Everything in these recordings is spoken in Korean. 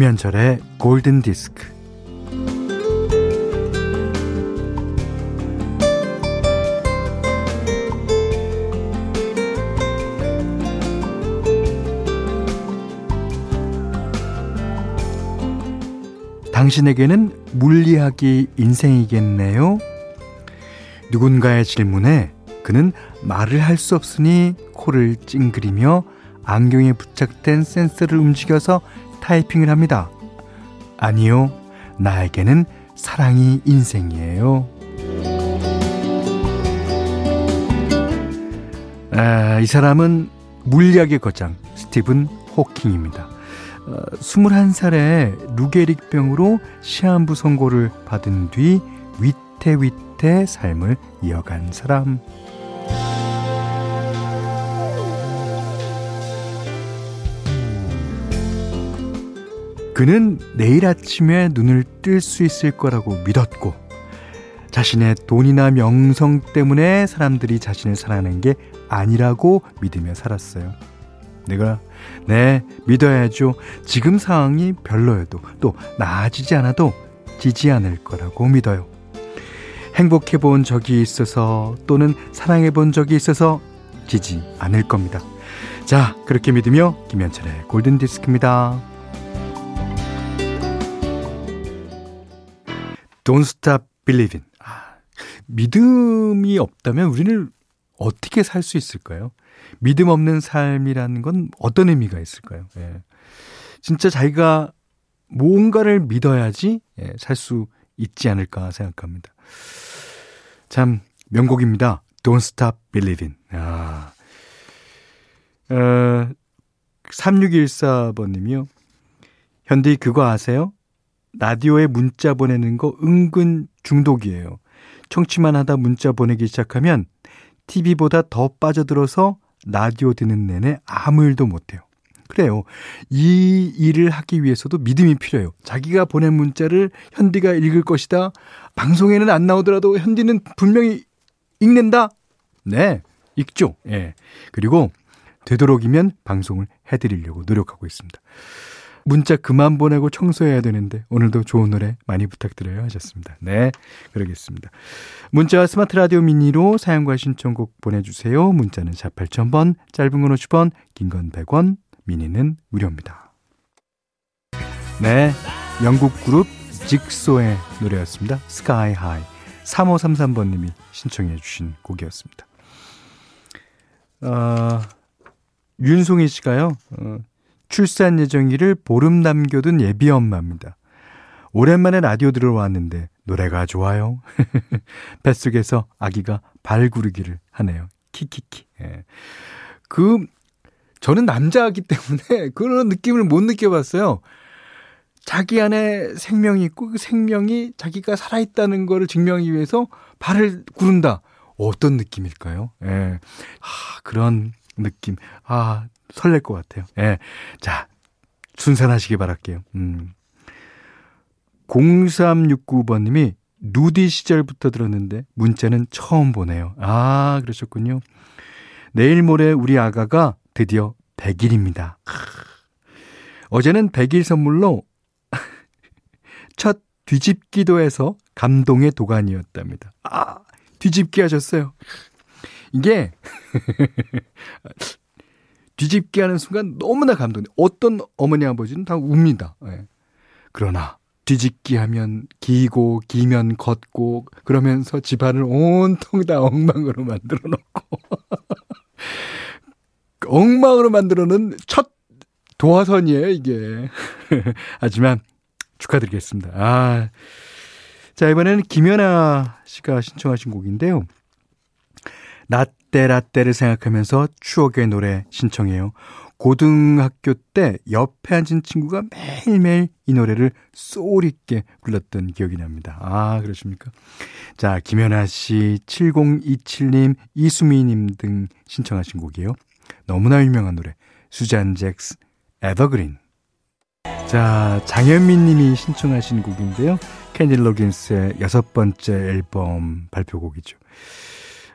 김현철의 골든 디스크. 당신에게는 물리학이 인생이겠네요. 누군가의 질문에 그는 말을 할 수 없으니 코를 찡그리며 안경에 부착된 센서를 움직여서 타이핑을 합니다. 아니요, 나에게는 사랑이 인생이에요. 아, 이 사람은 물리학의 거장 스티븐 호킹입니다. 어, 21살에 루게릭병으로 시한부 선고를 받은 뒤 위태위태 삶을 이어간 사람. 그는 내일 아침에 눈을 뜰 수 있을 거라고 믿었고, 자신의 돈이나 명성 때문에 사람들이 자신을 사랑하는 게 아니라고 믿으며 살았어요. 내가, 네, 믿어야죠. 지금 상황이 별로여도, 또 나아지지 않아도 지지 않을 거라고 믿어요. 행복해 본 적이 있어서, 또는 사랑해 본 적이 있어서 지지 않을 겁니다. 자, 그렇게 믿으며 김현철의 골든 디스크입니다. Don't stop believing. 아, 믿음이 없다면 우리는 어떻게 살 수 있을까요? 믿음 없는 삶이라는 건 어떤 의미가 있을까요? 예. 진짜 자기가 뭔가를 믿어야지 예, 살수 있지 않을까 생각합니다. 참 명곡입니다. Don't Stop Believing. 아. 어, 3614번님이요. 현디 그거 아세요? 라디오에 문자 보내는 거 은근 중독이에요. 청취만 하다 문자 보내기 시작하면 TV보다 더 빠져들어서 라디오 듣는 내내 아무 일도 못해요. 그래요. 이 일을 하기 위해서도 믿음이 필요해요. 자기가 보낸 문자를 현디가 읽을 것이다. 방송에는 안 나오더라도 현디는 분명히 읽는다. 네, 읽죠. 예. 그리고 되도록이면 방송을 해드리려고 노력하고 있습니다. 문자 그만 보내고 청소해야 되는데 오늘도 좋은 노래 많이 부탁드려요 하셨습니다. 네, 그러겠습니다. 문자와 스마트 라디오 미니로 사용과 신청곡 보내주세요. 문자는 샵 8000번, 짧은 건 50원, 긴 건 100원, 미니는 무료입니다. 네, 영국 그룹 직소의 노래였습니다. Sky High. 3533번님이 신청해 주신 곡이었습니다. 어, 윤송희 씨가요, 어, 출산 예정일을 보름 남겨둔 예비 엄마입니다. 오랜만에 라디오 들어왔는데 노래가 좋아요. 뱃속에서 아기가 발구르기를 하네요. 키키키. 예. 그 저는 남자이기 때문에 그런 느낌을 못 느껴봤어요. 자기 안에 생명이 있고 그 생명이 자기가 살아있다는 거를 증명하기 위해서 발을 구른다. 어떤 느낌일까요? 예. 아, 그런 느낌. 아, 설렐 것 같아요. 예. 자, 순산하시기 바랄게요. 음. 0369번님이 누디 시절부터 들었는데 문자는 처음 보네요. 아, 그러셨군요. 내일 모레 우리 아가가 드디어 100일입니다. 어제는 100일 선물로 첫 뒤집기도 해서 감동의 도가니였답니다. 아, 뒤집기 하셨어요. 이게 뒤집기 하는 순간 너무나 감동해. 어떤 어머니 아버지는 다 웁니다. 예. 그러나 뒤집기 하면 기고 기면 걷고 그러면서 집안을 온통 다 엉망으로 만들어 놓고 엉망으로 만들어 놓은 첫 도화선이에요, 이게. 하지만 축하드리겠습니다. 아. 자, 이번에는 김연아 씨가 신청하신 곡인데요. 라떼 라떼를 생각하면서 추억의 노래 신청해요. 고등학교 때 옆에 앉은 친구가 매일매일 이 노래를 소울 있게 불렀던 기억이 납니다. 아, 그러십니까? 자, 김연아 씨, 7027님, 이수미 님 등 신청하신 곡이에요. 너무나 유명한 노래. 수잔 잭스, Evergreen. 자, 장현민 님이 신청하신 곡인데요. 케니 로긴스의 여섯 번째 앨범 발표곡이죠.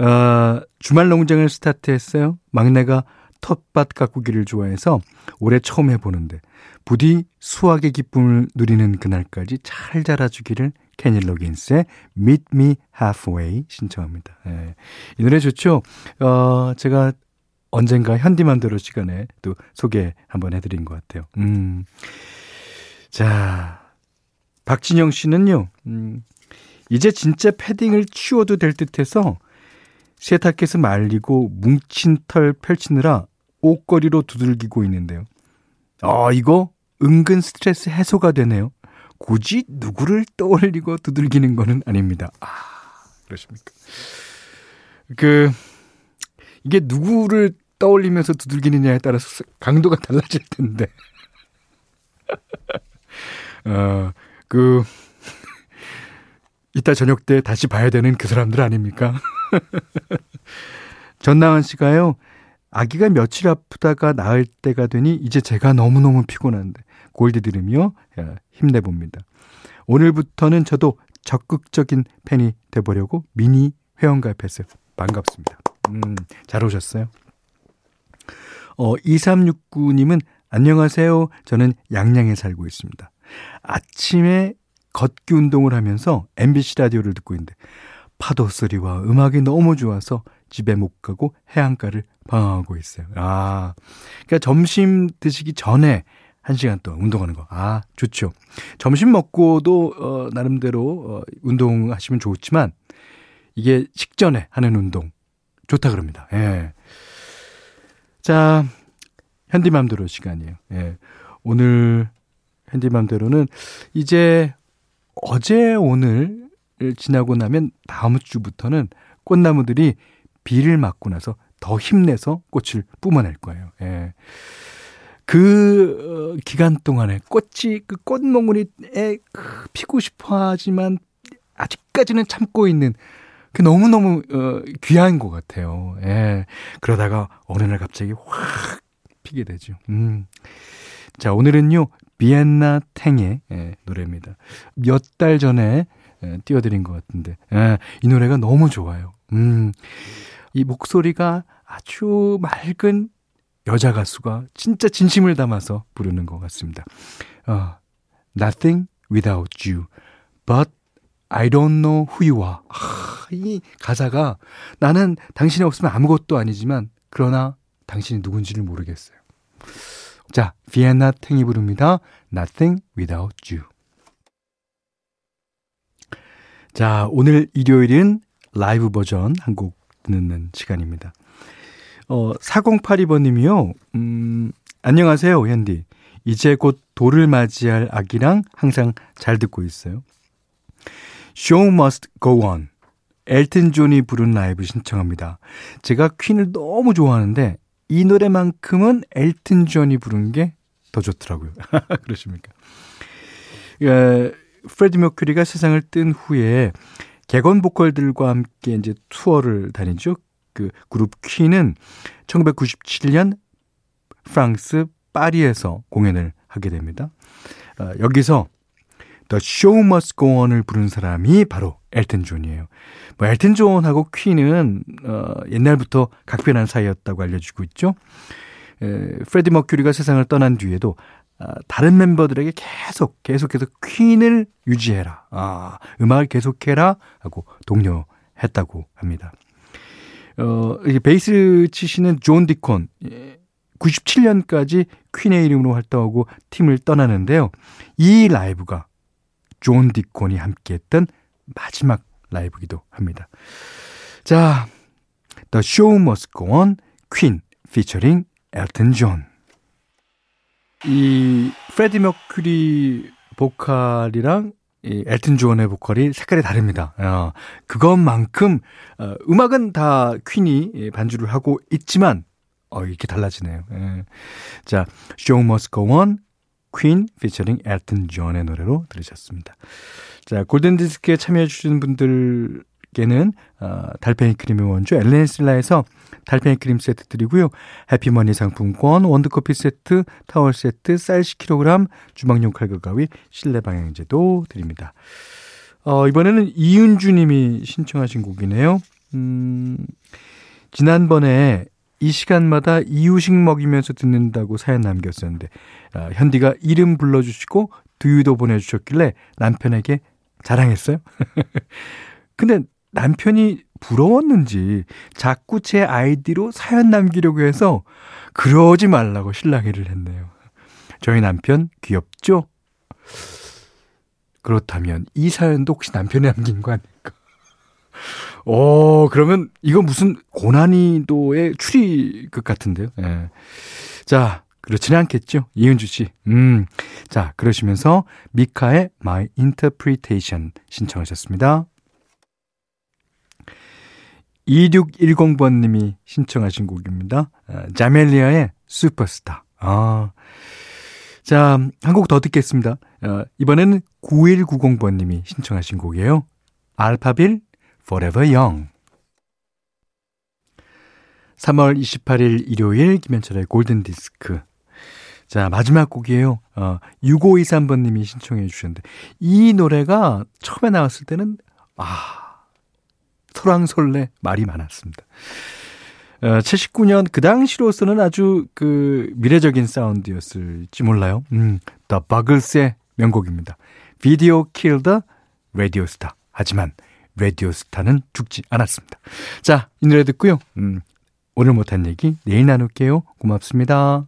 어, 주말 농장을 스타트했어요. 막내가 텃밭 가꾸기를 좋아해서 올해 처음 해보는데 부디 수확의 기쁨을 누리는 그날까지 잘 자라주기를 케니 로긴스의 Meet Me Halfway 신청합니다. 예. 이 노래 좋죠? 어, 제가 언젠가 현디만대로 시간에 또 소개 한번 해드린 것 같아요. 음. 자, 박진영 씨는요, 음, 이제 진짜 패딩을 치워도 될 듯해서 세탁해서 말리고 뭉친 털 펼치느라 옷걸이로 두들기고 있는데요. 아, 이거 은근 스트레스 해소가 되네요. 굳이 누구를 떠올리고 두들기는 거는 아닙니다. 아, 그러십니까? 그, 이게 누구를 떠올리면서 두들기느냐에 따라서 강도가 달라질 텐데. 어, 그, 이따 저녁 때 다시 봐야 되는 그 사람들 아닙니까? 전나은 씨가요, 아기가 며칠 아프다가 나을 때가 되니 이제 제가 너무너무 피곤한데 골디 들으며 힘내봅니다. 오늘부터는 저도 적극적인 팬이 돼보려고 미니 회원 가입했어요. 반갑습니다. 음, 잘 오셨어요. 어, 2369님은 안녕하세요. 저는 양양에 살고 있습니다. 아침에 걷기 운동을 하면서 MBC 라디오를 듣고 있는데 파도 소리와 음악이 너무 좋아서 집에 못 가고 해안가를 방황하고 있어요. 아, 그러니까 점심 드시기 전에 한 시간 동안 운동하는 거. 아, 좋죠. 점심 먹고도, 어, 나름대로, 어, 운동하시면 좋지만, 이게 식전에 하는 운동, 좋다 그럽니다. 예. 자, 현디맘대로 시간이에요. 예. 오늘 현디맘대로는 이제 어제 오늘 지나고 나면 다음 주부터는 꽃나무들이 비를 맞고 나서 더 힘내서 꽃을 뿜어낼 거예요. 예. 그 어, 기간 동안에 꽃이 그 꽃몽울이에 그 피고 싶어 하지만 아직까지는 참고 있는 그 너무너무 어, 귀한 것 같아요. 예. 그러다가 어느 날 갑자기 확 피게 되죠. 음. 자, 오늘은요. 비엔나 탱의 예, 노래입니다. 몇 달 전에 예, 띄워드린 것 같은데 예, 이 노래가 너무 좋아요. 음. 이 목소리가 아주 맑은 여자 가수가 진짜 진심을 담아서 부르는 것 같습니다. 어, Nothing without you, but I don't know who you are. 아, 이 가사가 나는 당신이 없으면 아무것도 아니지만 그러나 당신이 누군지를 모르겠어요. 자, 비엔나 탱이 부릅니다. Nothing without you. 자, 오늘 일요일은 라이브 버전 한 곡 듣는 시간입니다. 어, 4082번님이요. 음, 안녕하세요, 현디. 이제 곧 돌을 맞이할 아기랑 항상 잘 듣고 있어요. Show must go on. 엘튼 존이 부른 라이브 신청합니다. 제가 퀸을 너무 좋아하는데 이 노래만큼은 엘튼 존이 부른 게 더 좋더라고요. 그러십니까? 예, 프레디 머큐리가 세상을 뜬 후에 객원 보컬들과 함께 이제 투어를 다니죠. 그 그룹 퀸은 1997년 프랑스 파리에서 공연을 하게 됩니다. 어, 여기서 The Show Must Go On을 부른 사람이 바로 엘튼 존이에요. 뭐 엘튼 존하고 퀸은 어, 옛날부터 각별한 사이였다고 알려지고 있죠. 에, 프레디 머큐리가 세상을 떠난 뒤에도 아, 다른 멤버들에게 계속 계속해서 퀸을 유지해라. 아, 음악을 계속해라 하고 독려했다고 합니다. 어, 베이스 치시는 존 디콘 97년까지 퀸의 이름으로 활동하고 팀을 떠나는데요. 이 라이브가 존 디콘이 함께했던 마지막 라이브기도 합니다. 자, The Show Must Go On, 퀸 featuring 엘튼 존. 이 프레디 머큐리 보컬이랑 이 엘튼 존의 보컬이 색깔이 다릅니다. 어, 그것만큼 어, 음악은 다 퀸이 반주를 하고 있지만 어, 이렇게 달라지네요. 예. 자, Show Must Go On, 퀸 피처링 엘튼 존의 노래로 들으셨습니다. 자, 골든디스크에 참여해주신 분들께는 어, 달팽이 크림의 원조 엘렌슬라에서 달팽이 크림 세트 드리고요. 해피머니 상품권, 원두커피 세트, 타월 세트, 쌀 10kg, 주방용 칼과 가위, 실내 방향제도 드립니다. 어, 이번에는 이은주 님이 신청하신 곡이네요. 음, 지난번에 이 시간마다 이유식 먹이면서 듣는다고 사연 남겼었는데 아, 현디가 이름 불러주시고 두유도 보내주셨길래 남편에게 자랑했어요. 근데 남편이 부러웠는지 자꾸 제 아이디로 사연 남기려고 해서 그러지 말라고 실랑이를 했네요. 저희 남편 귀엽죠? 그렇다면 이 사연도 혹시 남편이 남긴 거 아닐까? 어, 그러면 이거 무슨 고난이도의 추리극 같은데요. 예. 자, 그렇지는 않겠죠. 이은주 씨. 음. 자, 그러시면서 미카의 My Interpretation 신청하셨습니다. 2610번 님이 신청하신 곡입니다. 아, 자멜리아의 슈퍼스타. 아. 자, 한 곡 더 듣겠습니다. 어, 이번에는 9190번 님이 신청하신 곡이에요. 알파빌 Forever Young. 3월 28일 일요일 김현철의 골든 디스크. 자, 마지막 곡이에요. 어, 6523번 님이 신청해 주셨는데, 이 노래가 처음에 나왔을 때는, 아, 설왕설래 말이 많았습니다. 어, 79년 그 당시로서는 아주 그 미래적인 사운드였을지 몰라요. 음, The Buggles의 명곡입니다. Video Kill the Radio Star. 하지만 라디오 스타는 죽지 않았습니다. 자, 이 노래 듣고요. 음, 오늘 못한 얘기 내일 나눌게요. 고맙습니다.